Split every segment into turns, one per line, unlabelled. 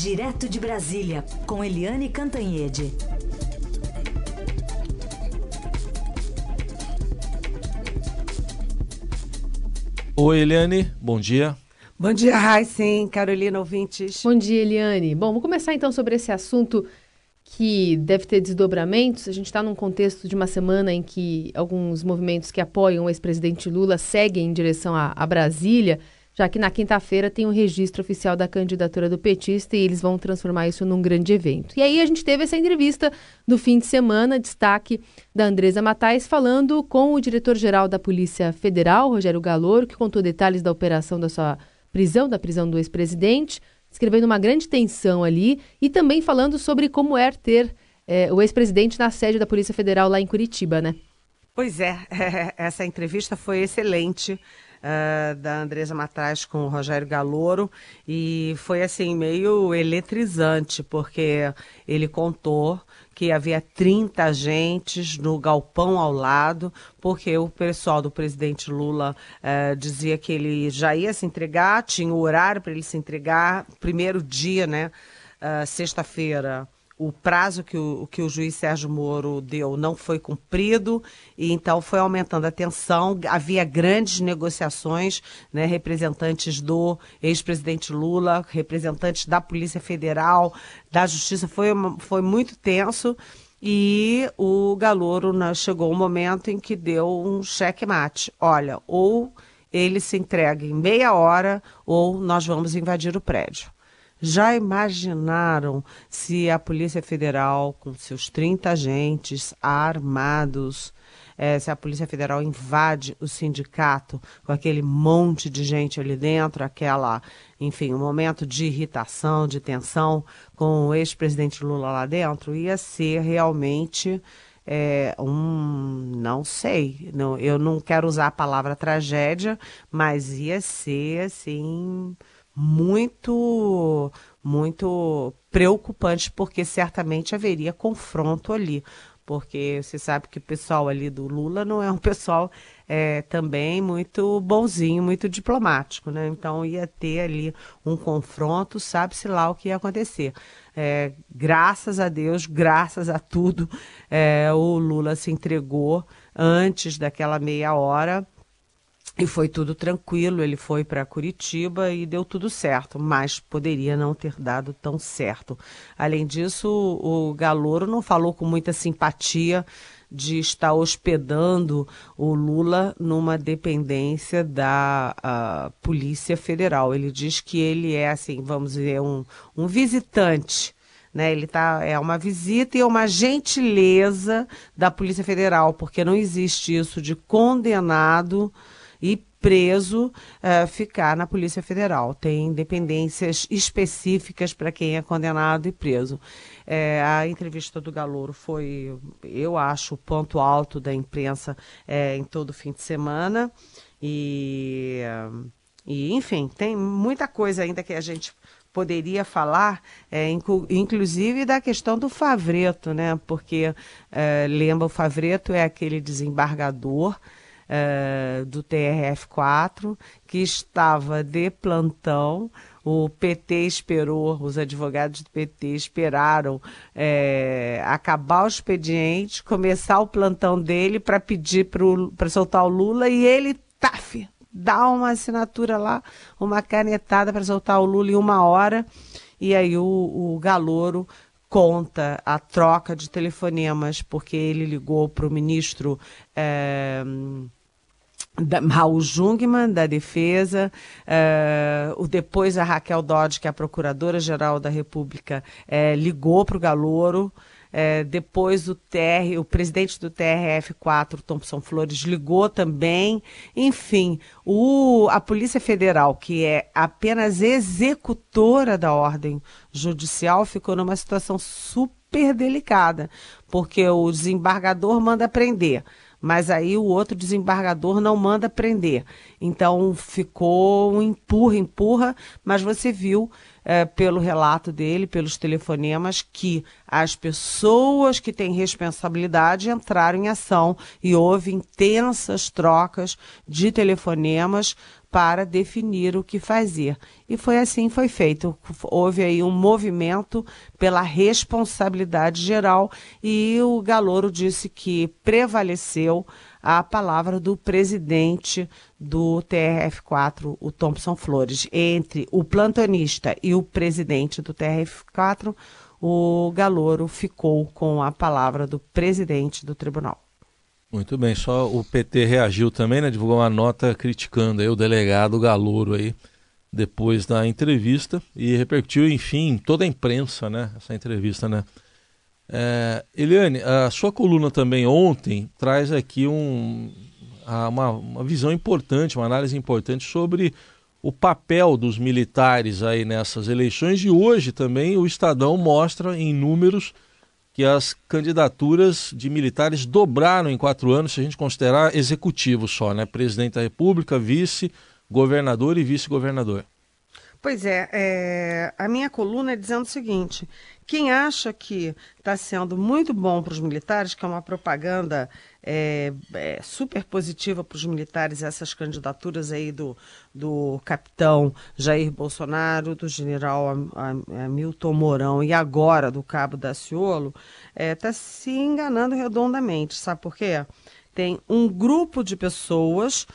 Direto de Brasília, com Eliane Cantanhede.
Oi, Eliane, bom dia.
Bom dia, Raíssen, Carolina ouvintes.
Bom dia, Eliane. Bom, vamos começar então sobre esse assunto que deve ter desdobramentos. A gente está num contexto de uma semana em que alguns movimentos que apoiam o ex-presidente Lula seguem em direção a, a Brasília já que na quinta-feira tem o um registro oficial da candidatura do petista e eles vão transformar isso num grande evento. E aí a gente teve essa entrevista do fim de semana, destaque da Andresa Matais, falando com o diretor-geral da Polícia Federal, Rogério Galoro, que contou detalhes da operação da sua prisão, da prisão do ex-presidente, escrevendo uma grande tensão ali e também falando sobre como é ter é, o ex-presidente na sede da Polícia Federal lá em Curitiba, né?
Pois é, essa entrevista foi excelente uh, da Andresa Matraz com o Rogério Galouro e foi assim meio eletrizante, porque ele contou que havia 30 agentes no galpão ao lado, porque o pessoal do presidente Lula uh, dizia que ele já ia se entregar, tinha o horário para ele se entregar, primeiro dia, né? Uh, sexta-feira o prazo que o, que o juiz Sérgio Moro deu não foi cumprido e então foi aumentando a tensão. Havia grandes negociações, né, representantes do ex-presidente Lula, representantes da Polícia Federal, da Justiça, foi, foi muito tenso. E o Galouro né, chegou um momento em que deu um cheque-mate. Olha, ou ele se entrega em meia hora, ou nós vamos invadir o prédio. Já imaginaram se a Polícia Federal, com seus 30 agentes armados, é, se a Polícia Federal invade o sindicato com aquele monte de gente ali dentro, aquela, enfim, um momento de irritação, de tensão com o ex-presidente Lula lá dentro, ia ser realmente é, um, não sei, não, eu não quero usar a palavra tragédia, mas ia ser assim muito muito preocupante porque certamente haveria confronto ali porque você sabe que o pessoal ali do Lula não é um pessoal é, também muito bonzinho, muito diplomático, né? Então ia ter ali um confronto, sabe-se lá o que ia acontecer. É, graças a Deus, graças a tudo, é, o Lula se entregou antes daquela meia hora e foi tudo tranquilo, ele foi para Curitiba e deu tudo certo, mas poderia não ter dado tão certo. Além disso, o, Galouro não falou com muita simpatia de estar hospedando o Lula numa dependência da Polícia Federal. Ele diz que ele é, assim, vamos dizer, um, um visitante. Né, ele tá, é uma visita e é uma gentileza da Polícia Federal, porque não existe isso de condenado e preso uh, ficar na Polícia Federal. Tem dependências específicas para quem é condenado e preso. É, a entrevista do Galouro foi, eu acho, o ponto alto da imprensa é, em todo fim de semana. E, e, enfim, tem muita coisa ainda que a gente poderia falar, é, inclu inclusive da questão do Favreto, né? Porque, lembra, o Favreto é aquele desembargador uh, do TRF4, que estava de plantão. O PT esperou, os advogados do PT esperaram é, acabar o expediente, começar o plantão dele para pedir para soltar o Lula e ele, taf, dá uma assinatura lá, uma canetada para soltar o Lula em uma hora. E aí o, o Galouro conta a troca de telefonemas, porque ele ligou para o ministro. É, da, Raul Jungmann, da Defesa, uh, depois a Raquel Dodge, que é a Procuradora-Geral da República, uh, ligou para o Galouro, uh, depois o TR, o presidente do TRF4, Thompson Flores, ligou também. Enfim, o, a Polícia Federal, que é apenas executora da ordem judicial, ficou numa situação super delicada, porque o desembargador manda prender mas aí o outro desembargador não manda prender. Então ficou um empurra, empurra, mas você viu é, pelo relato dele, pelos telefonemas, que as pessoas que têm responsabilidade entraram em ação e houve intensas trocas de telefonemas para definir o que fazer. E foi assim foi feito. Houve aí um movimento pela responsabilidade geral e o Galouro disse que prevaleceu a palavra do presidente do TRF4, o Thompson Flores. Entre o plantonista e o presidente do TRF4, o Galouro ficou com a palavra do presidente do tribunal.
Muito bem, só o PT reagiu também, né? Divulgou uma nota criticando aí o delegado Galouro aí depois da entrevista e repercutiu, enfim, toda a imprensa, né? Essa entrevista, né? É, Eliane, a sua coluna também ontem traz aqui um, uma, uma visão importante, uma análise importante sobre o papel dos militares aí nessas eleições e hoje também o Estadão mostra em números que as candidaturas de militares dobraram em quatro anos, se a gente considerar executivo só, né? Presidente da República, vice, governador e vice-governador.
Pois é, é, a minha coluna é dizendo o seguinte: quem acha que está sendo muito bom para os militares, que é uma propaganda é, é, super positiva para os militares, essas candidaturas aí do, do capitão Jair Bolsonaro, do general Hamilton Mourão e agora do cabo Daciolo, está é, se enganando redondamente. Sabe por quê? Tem um grupo de pessoas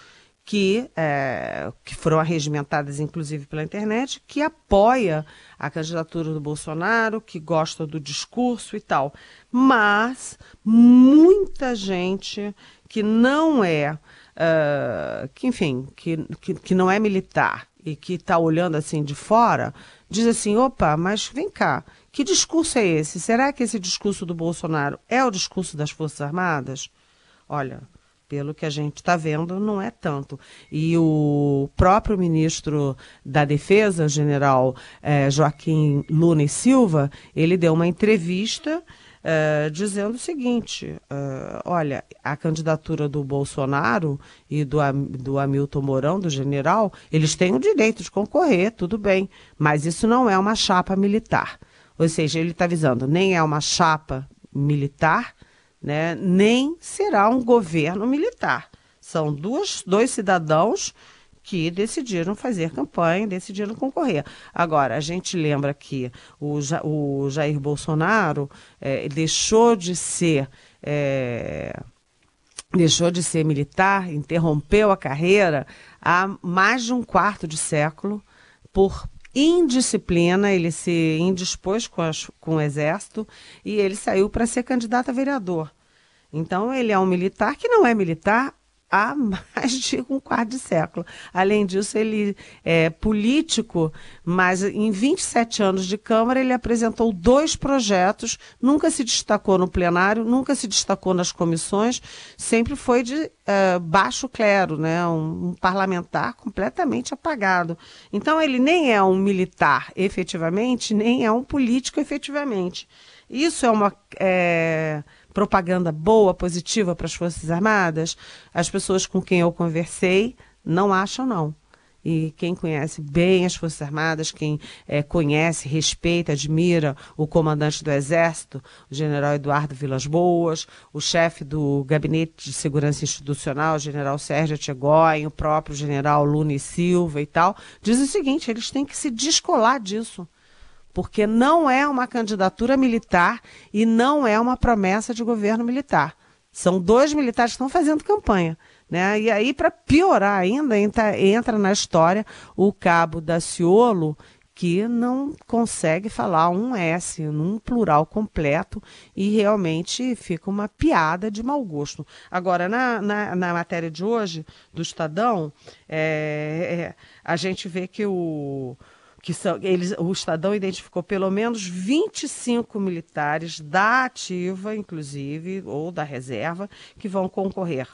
que, é, que foram arregimentadas, inclusive pela internet, que apoia a candidatura do Bolsonaro, que gosta do discurso e tal. Mas muita gente que não é, uh, que, enfim, que, que, que não é militar e que está olhando assim de fora, diz assim: opa, mas vem cá, que discurso é esse? Será que esse discurso do Bolsonaro é o discurso das Forças Armadas? Olha, pelo que a gente está vendo, não é tanto. E o próprio ministro da Defesa, general eh, Joaquim Luna e Silva, ele deu uma entrevista eh, dizendo o seguinte: uh, olha, a candidatura do Bolsonaro e do, do Hamilton Mourão, do general, eles têm o direito de concorrer, tudo bem, mas isso não é uma chapa militar. Ou seja, ele está avisando, nem é uma chapa militar né, nem será um governo militar. São duas, dois cidadãos que decidiram fazer campanha, decidiram concorrer. Agora, a gente lembra que o, o Jair Bolsonaro é, deixou de ser. É, deixou de ser militar, interrompeu a carreira há mais de um quarto de século por indisciplina, ele se indispôs com, as, com o exército e ele saiu para ser candidato a vereador. Então, ele é um militar que não é militar há mais de um quarto de século. Além disso, ele é político, mas em 27 anos de Câmara ele apresentou dois projetos, nunca se destacou no plenário, nunca se destacou nas comissões, sempre foi de uh, baixo clero, né? Um, um, parlamentar completamente apagado. Então, ele nem é um militar efetivamente, nem é um político efetivamente. Isso é uma. É, propaganda boa, positiva para as Forças Armadas? As pessoas com quem eu conversei não acham, não. E quem conhece bem as Forças Armadas, quem é, conhece, respeita, admira o comandante do Exército, o general Eduardo Vilas Boas, o chefe do Gabinete de Segurança Institucional, o general Sérgio Tchegóin, o próprio general Lune Silva e tal, diz o seguinte: eles têm que se descolar disso porque não é uma candidatura militar e não é uma promessa de governo militar. São dois militares que estão fazendo campanha. Né? E aí, para piorar ainda, entra, entra, na história o cabo Daciolo, que não consegue falar um S num plural completo e realmente fica uma piada de mau gosto. Agora, na, na, na matéria de hoje, do Estadão, é, é, a gente vê que o que são, eles, o Estadão identificou pelo menos 25 militares da ativa, inclusive, ou da reserva, que vão concorrer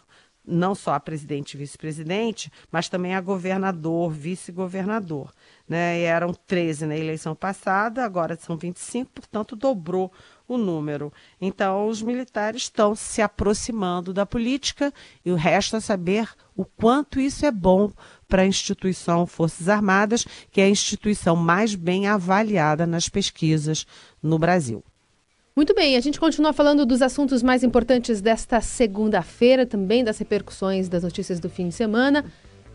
não só a presidente e vice-presidente, mas também a governador, vice-governador. Né? E eram 13 na eleição passada, agora são 25, portanto, dobrou o número. Então, os militares estão se aproximando da política e o resto é saber o quanto isso é bom para a instituição Forças Armadas, que é a instituição mais bem avaliada nas pesquisas no Brasil.
Muito bem, a gente continua falando dos assuntos mais importantes desta segunda-feira, também das repercussões das notícias do fim de semana.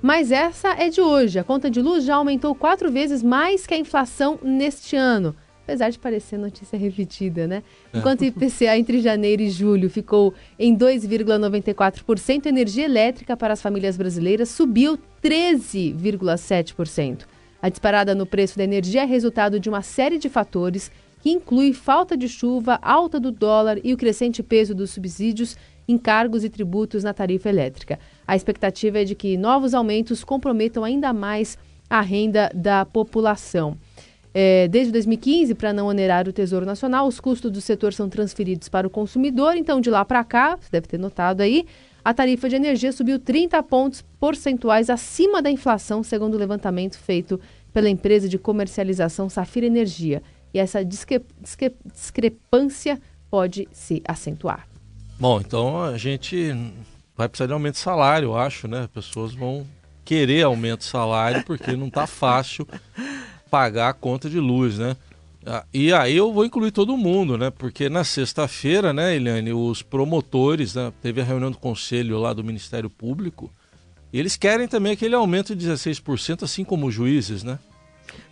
Mas essa é de hoje. A conta de luz já aumentou quatro vezes mais que a inflação neste ano. Apesar de parecer notícia repetida, né? É. Enquanto o IPCA entre janeiro e julho ficou em 2,94%, a energia elétrica para as famílias brasileiras subiu 13,7%. A disparada no preço da energia é resultado de uma série de fatores que inclui falta de chuva, alta do dólar e o crescente peso dos subsídios, encargos e tributos na tarifa elétrica. A expectativa é de que novos aumentos comprometam ainda mais a renda da população. É, desde 2015, para não onerar o Tesouro Nacional, os custos do setor são transferidos para o consumidor. Então, de lá para cá, você deve ter notado aí, a tarifa de energia subiu 30 pontos percentuais acima da inflação, segundo o levantamento feito pela empresa de comercialização Safira Energia e essa discre discre discrepância pode se acentuar.
Bom, então a gente vai precisar de aumento de salário, eu acho, né? As pessoas vão querer aumento de salário porque não está fácil pagar a conta de luz, né? Ah, e aí eu vou incluir todo mundo, né? Porque na sexta-feira, né, Eliane, os promotores, né, teve a reunião do conselho lá do Ministério Público, eles querem também aquele aumento de 16%, assim como os juízes, né?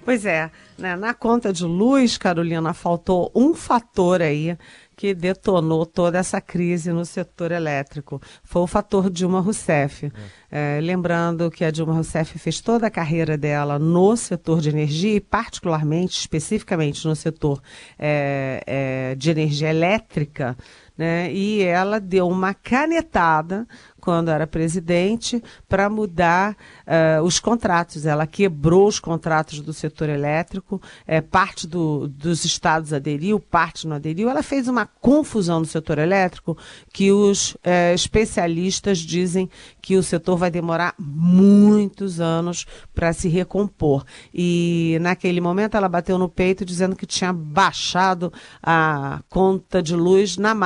Pois é, né? na conta de luz, Carolina, faltou um fator aí que detonou toda essa crise no setor elétrico. Foi o fator Dilma Rousseff. É. É, lembrando que a Dilma Rousseff fez toda a carreira dela no setor de energia e, particularmente, especificamente no setor é, é de energia elétrica, né? e ela deu uma canetada quando era presidente, para mudar uh, os contratos. Ela quebrou os contratos do setor elétrico, é, parte do, dos estados aderiu, parte não aderiu. Ela fez uma confusão no setor elétrico que os é, especialistas dizem que o setor vai demorar muitos anos para se recompor. E naquele momento ela bateu no peito dizendo que tinha baixado a conta de luz na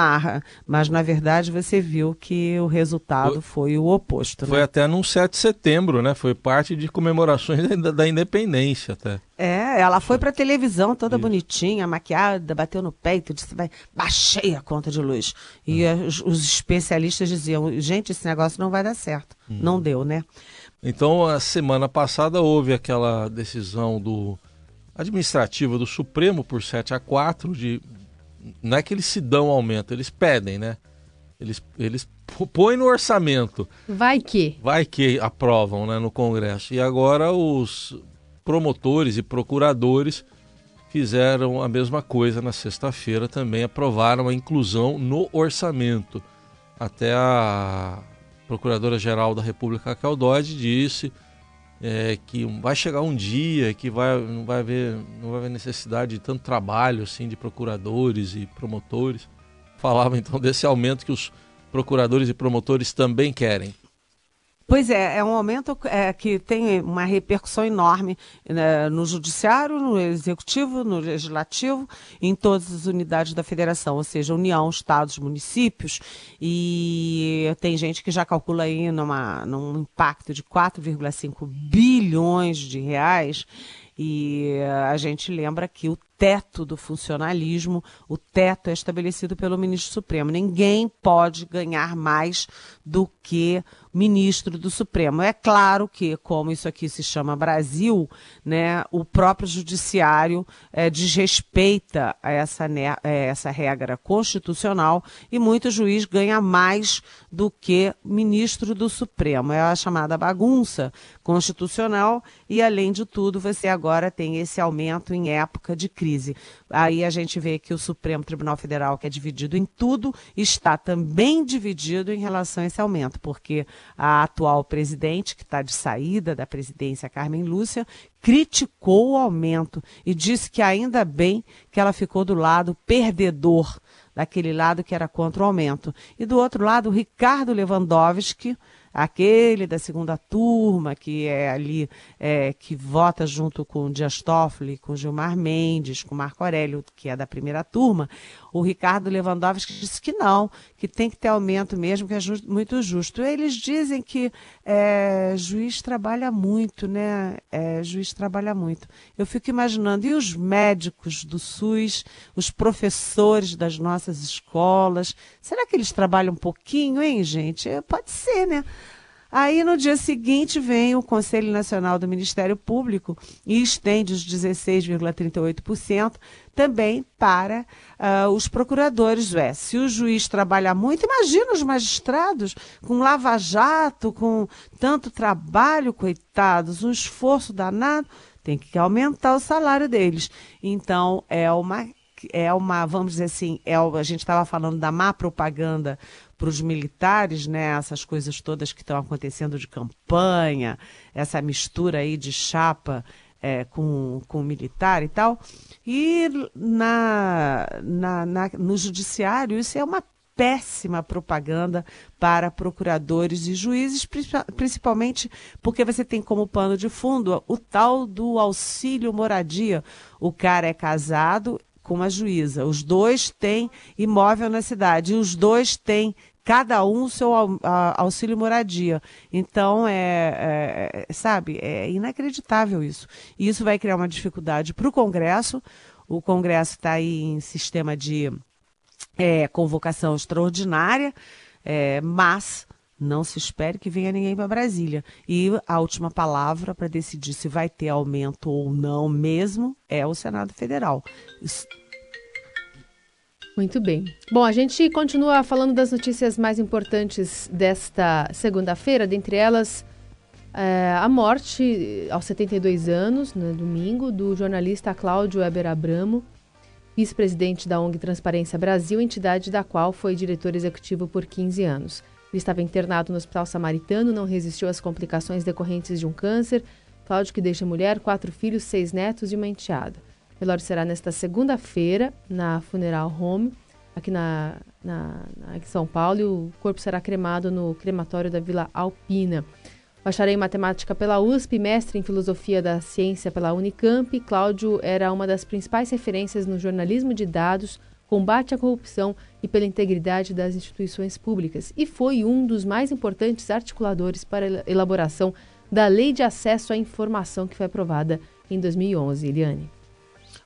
mas na verdade você viu que o resultado foi, foi o oposto.
Foi
né?
até num 7 de setembro, né? Foi parte de comemorações da, da independência até.
É, ela foi pra televisão toda Isso. bonitinha, maquiada, bateu no peito, disse, vai, baixei a conta de luz. E hum. os, os, especialistas diziam, gente, esse negócio não vai dar certo. Hum. Não deu, né?
Então, a semana passada houve aquela decisão do administrativa do Supremo por 7 a 4 de não é que eles se dão aumento, eles pedem, né? Eles, eles põem no orçamento.
Vai que.
Vai que aprovam né, no Congresso. E agora os promotores e procuradores fizeram a mesma coisa na sexta-feira, também aprovaram a inclusão no orçamento. Até a Procuradora-Geral da República, Dodge, disse é, que vai chegar um dia que vai, não, vai haver, não vai haver necessidade de tanto trabalho assim de procuradores e promotores falava então desse aumento que os procuradores e promotores também querem.
Pois é, é um aumento é, que tem uma repercussão enorme né, no judiciário, no executivo, no legislativo, em todas as unidades da federação, ou seja, União, estados, municípios, e tem gente que já calcula aí numa, num impacto de 4,5 bilhões de reais, e a gente lembra que o teto do funcionalismo, o teto é estabelecido pelo ministro Supremo. Ninguém pode ganhar mais do que ministro do Supremo. É claro que, como isso aqui se chama Brasil, né, o próprio judiciário é, desrespeita essa, é, essa regra constitucional e muito juiz ganha mais do que ministro do Supremo. É a chamada bagunça constitucional e, além de tudo, você agora tem esse aumento em época de crise. Aí a gente vê que o Supremo Tribunal Federal, que é dividido em tudo, está também dividido em relação a esse aumento, porque a atual presidente, que está de saída da presidência, Carmen Lúcia, criticou o aumento e disse que ainda bem que ela ficou do lado perdedor, daquele lado que era contra o aumento. E do outro lado, o Ricardo Lewandowski, aquele da segunda turma, que é ali, é, que vota junto com Dias Toffoli, com Gilmar Mendes, com Marco Aurélio, que é da primeira turma, o Ricardo Lewandowski disse que não, que tem que ter aumento mesmo, que é just, muito justo. Eles dizem que é, juiz trabalha muito, né? É, juiz trabalha muito. Eu fico imaginando, e os médicos do SUS, os professores das nossas escolas, será que eles trabalham um pouquinho, hein, gente? Pode ser, né? Aí no dia seguinte vem o Conselho Nacional do Ministério Público e estende os 16,38% também para uh, os procuradores. Ué, se o juiz trabalha muito, imagina os magistrados com lava-jato, com tanto trabalho, coitados, um esforço danado, tem que aumentar o salário deles. Então, é uma é uma, vamos dizer assim, é, a gente estava falando da má propaganda para os militares, né? Essas coisas todas que estão acontecendo de campanha, essa mistura aí de chapa é, com, com militar e tal. E na, na, na, no judiciário isso é uma péssima propaganda para procuradores e juízes, principalmente porque você tem como pano de fundo o tal do auxílio moradia. O cara é casado com uma juíza. Os dois têm imóvel na cidade e os dois têm cada um seu auxílio moradia. Então, é, é, sabe, é inacreditável isso. E isso vai criar uma dificuldade para o Congresso. O Congresso está aí em sistema de é, convocação extraordinária, é, mas não se espere que venha ninguém para Brasília. E a última palavra para decidir se vai ter aumento ou não mesmo é o Senado Federal.
Muito bem. Bom, a gente continua falando das notícias mais importantes desta segunda-feira, dentre elas é, a morte aos 72 anos, no né, domingo, do jornalista Cláudio Weber Abramo, vice-presidente da ONG Transparência Brasil, entidade da qual foi diretor executivo por 15 anos. Ele estava internado no Hospital Samaritano, não resistiu às complicações decorrentes de um câncer. Cláudio, que deixa mulher, quatro filhos, seis netos e uma enteada. O velório será nesta segunda-feira, na Funeral Home, aqui na, na, na, em São Paulo, e o corpo será cremado no crematório da Vila Alpina. Bacharel em matemática pela USP, mestre em filosofia da ciência pela Unicamp, Cláudio era uma das principais referências no jornalismo de dados, combate à corrupção e pela integridade das instituições públicas, e foi um dos mais importantes articuladores para a elaboração da Lei de Acesso à Informação que foi aprovada em 2011. Eliane.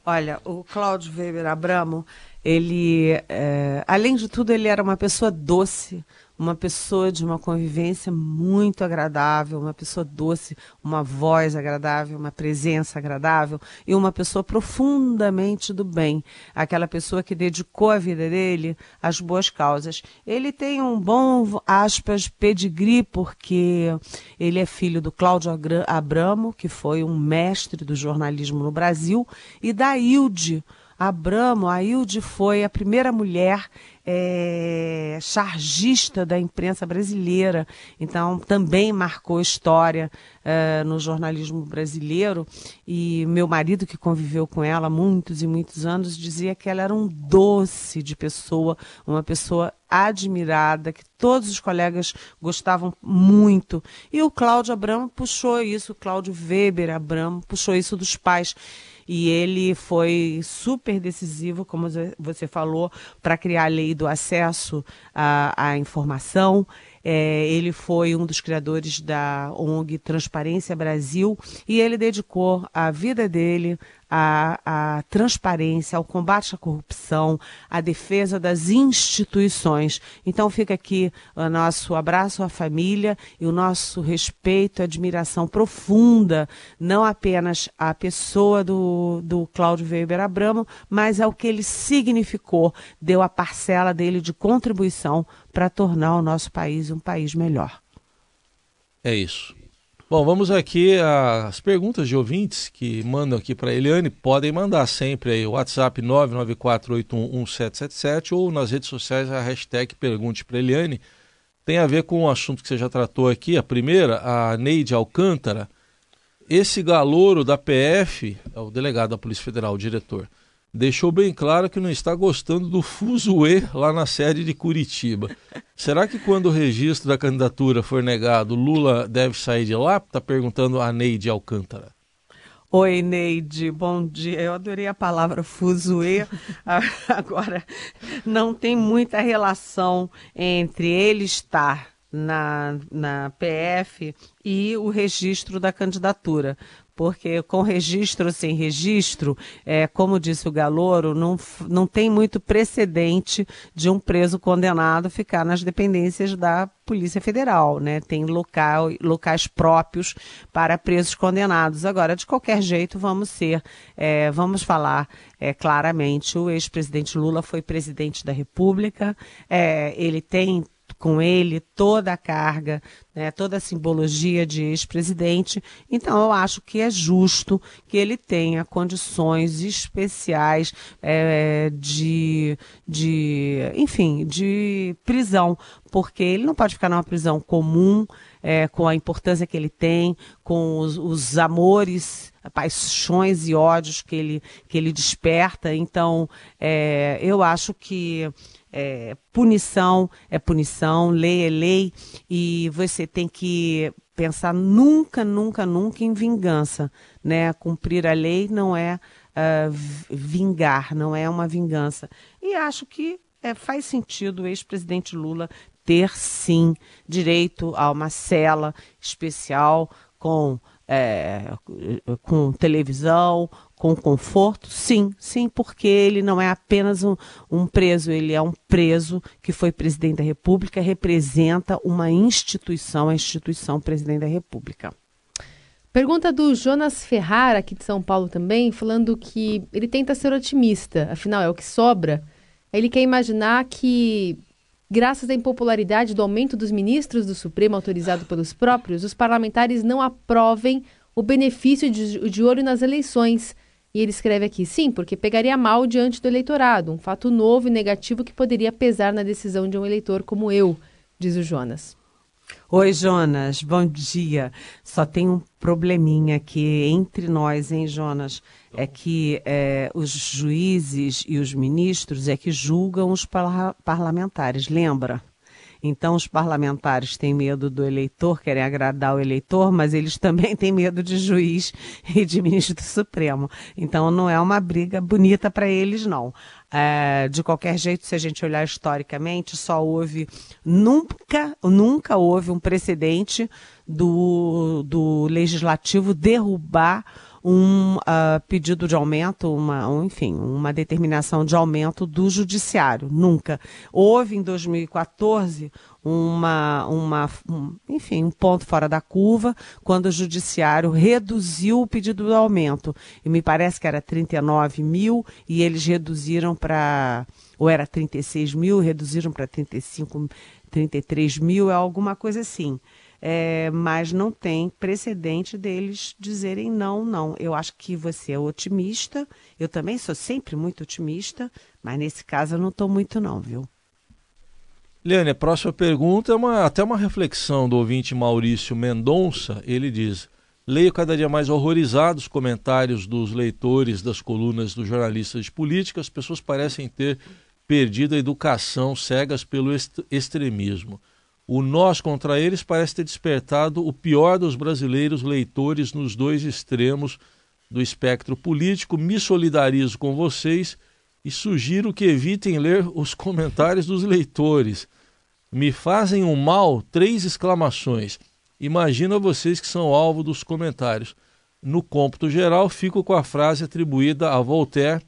Olha, o Cláudio Weber Abramo, ele, é, além de tudo, ele era uma pessoa doce, uma pessoa de uma convivência muito agradável, uma pessoa doce, uma voz agradável, uma presença agradável e uma pessoa profundamente do bem, aquela pessoa que dedicou a vida dele às boas causas. Ele tem um bom, aspas, pedigree, porque ele é filho do Cláudio Abramo, que foi um mestre do jornalismo no Brasil, e da Hilde, Abramo, a Hilde foi a primeira mulher é, chargista da imprensa brasileira, então também marcou história é, no jornalismo brasileiro. E meu marido, que conviveu com ela muitos e muitos anos, dizia que ela era um doce de pessoa, uma pessoa admirada, que todos os colegas gostavam muito. E o Cláudio Abramo puxou isso, o Cláudio Weber Abramo puxou isso dos pais e ele foi super decisivo, como você falou, para criar a lei do acesso à, à informação. É, ele foi um dos criadores da ONG Transparência Brasil e ele dedicou a vida dele à, transparência, ao combate à corrupção, à defesa das instituições. Então fica aqui o nosso abraço à família e o nosso respeito e admiração profunda, não apenas à pessoa do, do Cláudio Weber Abramo, mas ao que ele significou, deu a parcela dele de contribuição para tornar o nosso país um país melhor.
É isso. Bom, vamos aqui às perguntas de ouvintes que mandam aqui para a Eliane. Podem mandar sempre aí o WhatsApp 994811777 ou nas redes sociais a hashtag Pergunte para Eliane. Tem a ver com o assunto que você já tratou aqui. A primeira, a Neide Alcântara. Esse galouro da PF, é o delegado da Polícia Federal, o diretor, deixou bem claro que não está gostando do fuzuê lá na sede de Curitiba. Será que quando o registro da candidatura for negado, Lula deve sair de lá? Está perguntando a Neide Alcântara.
Oi, Neide, bom dia. Eu adorei a palavra fuzuê. Agora, não tem muita relação entre ele estar na, na PF e o registro da candidatura porque com registro sem registro, é, como disse o Galouro, não, não tem muito precedente de um preso condenado ficar nas dependências da Polícia Federal, né? Tem local, locais próprios para presos condenados. Agora, de qualquer jeito, vamos ser, é, vamos falar é, claramente, o ex-presidente Lula foi presidente da República, é, ele tem com ele toda a carga, né, toda a simbologia de ex-presidente. Então, eu acho que é justo que ele tenha condições especiais é, de, de, enfim, de prisão, porque ele não pode ficar numa prisão comum, é, com a importância que ele tem, com os, os amores paixões e ódios que ele, que ele desperta. Então, é, eu acho que é, punição é punição, lei é lei, e você tem que pensar nunca, nunca, nunca em vingança. Né? Cumprir a lei não é uh, vingar, não é uma vingança. E acho que é, faz sentido o ex-presidente Lula ter, sim, direito a uma cela especial com é, com televisão, com conforto? Sim, sim, porque ele não é apenas um, um, preso, ele é um preso que foi presidente da República, representa uma instituição, a instituição presidente da República.
Pergunta do Jonas Ferrara, aqui de São Paulo também, falando que ele tenta ser otimista, afinal é o que sobra. Ele quer imaginar que Graças à impopularidade do aumento dos ministros do Supremo autorizado pelos próprios, os parlamentares não aprovem o benefício de, de olho nas eleições. E ele escreve aqui: sim, porque pegaria mal diante do eleitorado, um fato novo e negativo que poderia pesar na decisão de um eleitor como eu, diz o Jonas.
Oi, Jonas, bom dia. Só tem um probleminha aqui entre nós, hein, Jonas? É que é, os juízes e os ministros é que julgam os parlamentares, lembra? Então, os parlamentares têm medo do eleitor, querem agradar o eleitor, mas eles também têm medo de juiz e de ministro do Supremo. Então, não é uma briga bonita para eles, não. É, de qualquer jeito, se a gente olhar historicamente, só houve, nunca, nunca houve um precedente do, do legislativo derrubar um uh, pedido de aumento, uma, um, enfim, uma determinação de aumento do judiciário. Nunca. Houve em 2014 uma, uma um, enfim, um ponto fora da curva, quando o judiciário reduziu o pedido de aumento. E me parece que era 39 mil e eles reduziram para, ou era 36 mil, reduziram para 35, 33 mil, é alguma coisa assim é, mas não tem precedente deles dizerem não, não. Eu acho que você é otimista, eu também sou sempre muito otimista, mas nesse caso eu não estou muito não, viu?
Liane, a próxima pergunta é uma, até uma reflexão do ouvinte Maurício Mendonça. Ele diz: Leio cada dia mais horrorizados comentários dos leitores das colunas dos jornalistas de política. As pessoas parecem ter perdido a educação, cegas pelo extremismo. O nós contra eles parece ter despertado o pior dos brasileiros leitores nos dois extremos do espectro político. Me solidarizo com vocês e sugiro que evitem ler os comentários dos leitores. Me fazem um mal, três exclamações. Imagina vocês que são alvo dos comentários. No cômputo geral, fico com a frase atribuída a Voltaire: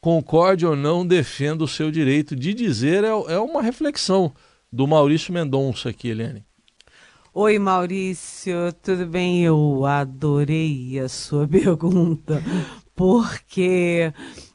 concorde ou não, defenda o seu direito de dizer. É, é uma reflexão do Maurício Mendonça aqui, Helene.
Oi, Maurício, tudo bem? Eu adorei a sua pergunta, porque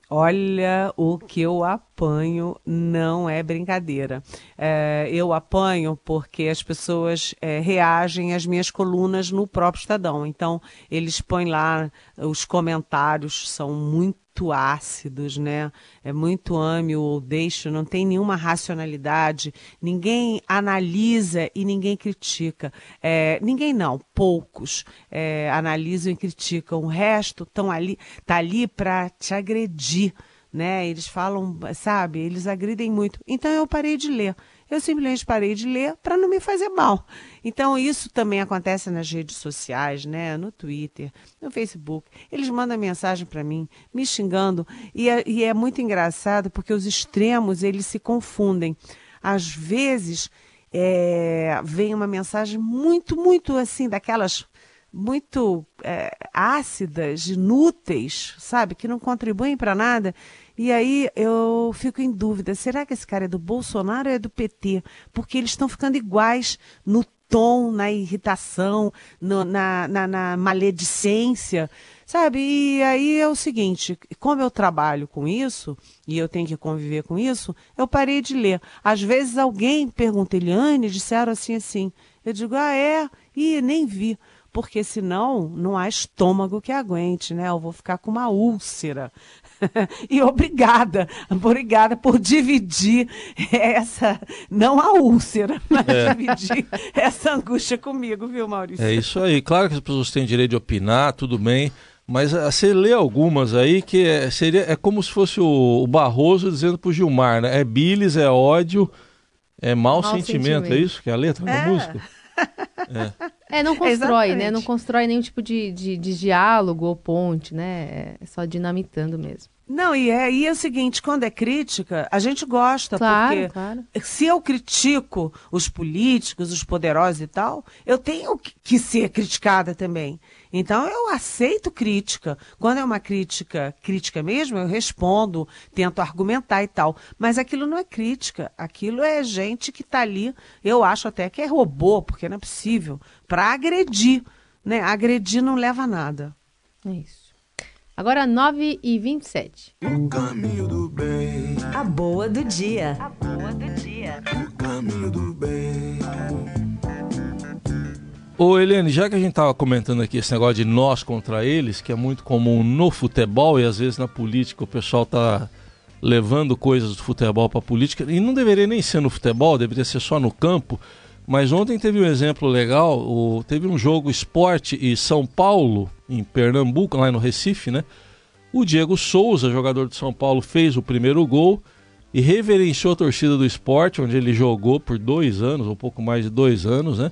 olha o que eu apanho não é brincadeira. É, eu apanho porque as pessoas é, reagem às minhas colunas no próprio Estadão. Então, eles põem lá, os comentários são muito muito ácidos, né? É muito ame ou deixo, não tem nenhuma racionalidade, ninguém analisa e ninguém critica. É, ninguém não, poucos é, analisam e criticam. O resto estão ali, tá ali para te agredir, né? Eles falam, sabe? Eles agridem muito. Então eu parei de ler. Eu simplesmente parei de ler para não me fazer mal. Então, isso também acontece nas redes sociais, né? no Twitter, no Facebook. Eles mandam mensagem para mim, me xingando, e é, e é muito engraçado porque os extremos eles se confundem. Às vezes, é, vem uma mensagem muito, muito assim, daquelas muito é, ácidas, inúteis, sabe, que não contribuem para nada. E aí eu fico em dúvida: será que esse cara é do Bolsonaro ou é do PT? Porque eles estão ficando iguais no tom, na irritação, no, na, na, na maledicência, sabe? E aí é o seguinte: como eu trabalho com isso, e eu tenho que conviver com isso, eu parei de ler. Às vezes alguém pergunta, Eliane, disseram assim assim. Eu digo, ah, é? E nem vi porque senão não há estômago que aguente, né? Eu vou ficar com uma úlcera. e obrigada, obrigada por dividir essa, não a úlcera, mas é. dividir essa angústia comigo, viu, Maurício?
É isso aí. Claro que as pessoas têm direito de opinar, tudo bem. Mas ah, você lê algumas aí que é, seria, é como se fosse o, o Barroso dizendo pro Gilmar, né? É bilis, é ódio, é mau, mau sentimento, sentimento, é isso que é a letra é. da música?
É. é não constrói, Exatamente. né? Não constrói nenhum tipo de, de, de, diálogo ou ponte, né? É só dinamitando mesmo.
Não, e é, e é o seguinte, quando é crítica, a gente gosta,
claro,
porque
claro.
se eu critico os políticos, os poderosos e tal, eu tenho que ser criticada também. Então eu aceito crítica. Quando é uma crítica, crítica mesmo, eu respondo, tento argumentar e tal. Mas aquilo não é crítica, aquilo é gente que está ali, eu acho até que é robô, porque não é possível, para agredir. Né? Agredir não leva a nada.
É isso. Agora 9 e 27.
O caminho do bem. A boa do dia. A boa do dia. O caminho do bem.
Ô Eliane, já que a gente estava comentando aqui esse negócio de nós contra eles, que é muito comum no futebol e às vezes na política o pessoal tá levando coisas do futebol para a política, e não deveria nem ser no futebol, deveria ser só no campo. Mas ontem teve um exemplo legal, o, teve um jogo esporte e São Paulo, em Pernambuco, lá no Recife, né? O Diego Souza, jogador de São Paulo, fez o primeiro gol e reverenciou a torcida do esporte, onde ele jogou por dois anos, um pouco mais de dois anos, né?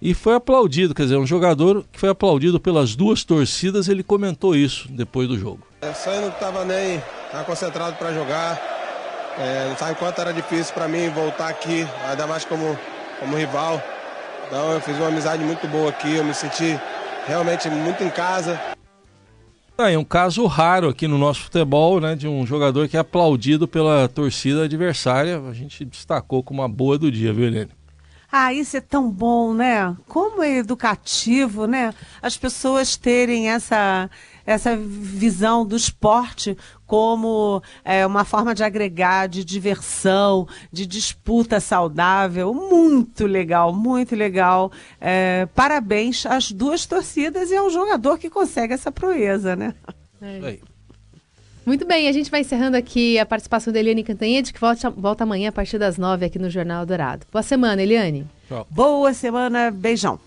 E foi aplaudido, quer dizer, um jogador que foi aplaudido pelas duas torcidas, ele comentou isso depois do jogo.
Eu só não estava nem tava concentrado para jogar, é, não sabe quanto era difícil para mim voltar aqui, ainda mais como como rival. Então eu fiz uma amizade muito boa aqui, eu me senti realmente muito em casa.
Ah, é um caso raro aqui no nosso futebol, né, de um jogador que é aplaudido pela torcida adversária. A gente destacou como uma boa do dia, viu, Helene?
Ah, isso é tão bom, né? Como é educativo, né? As pessoas terem essa, essa visão do esporte como é, uma forma de agregar, de diversão, de disputa saudável. Muito legal, muito legal. É, parabéns às duas torcidas e ao jogador que consegue essa proeza, né?
É. Muito bem, a gente vai encerrando aqui a participação da Eliane Cantanhede, que volta, volta amanhã a partir das nove aqui no Jornal Dourado. Boa semana, Eliane.
Tchau. Boa semana, beijão.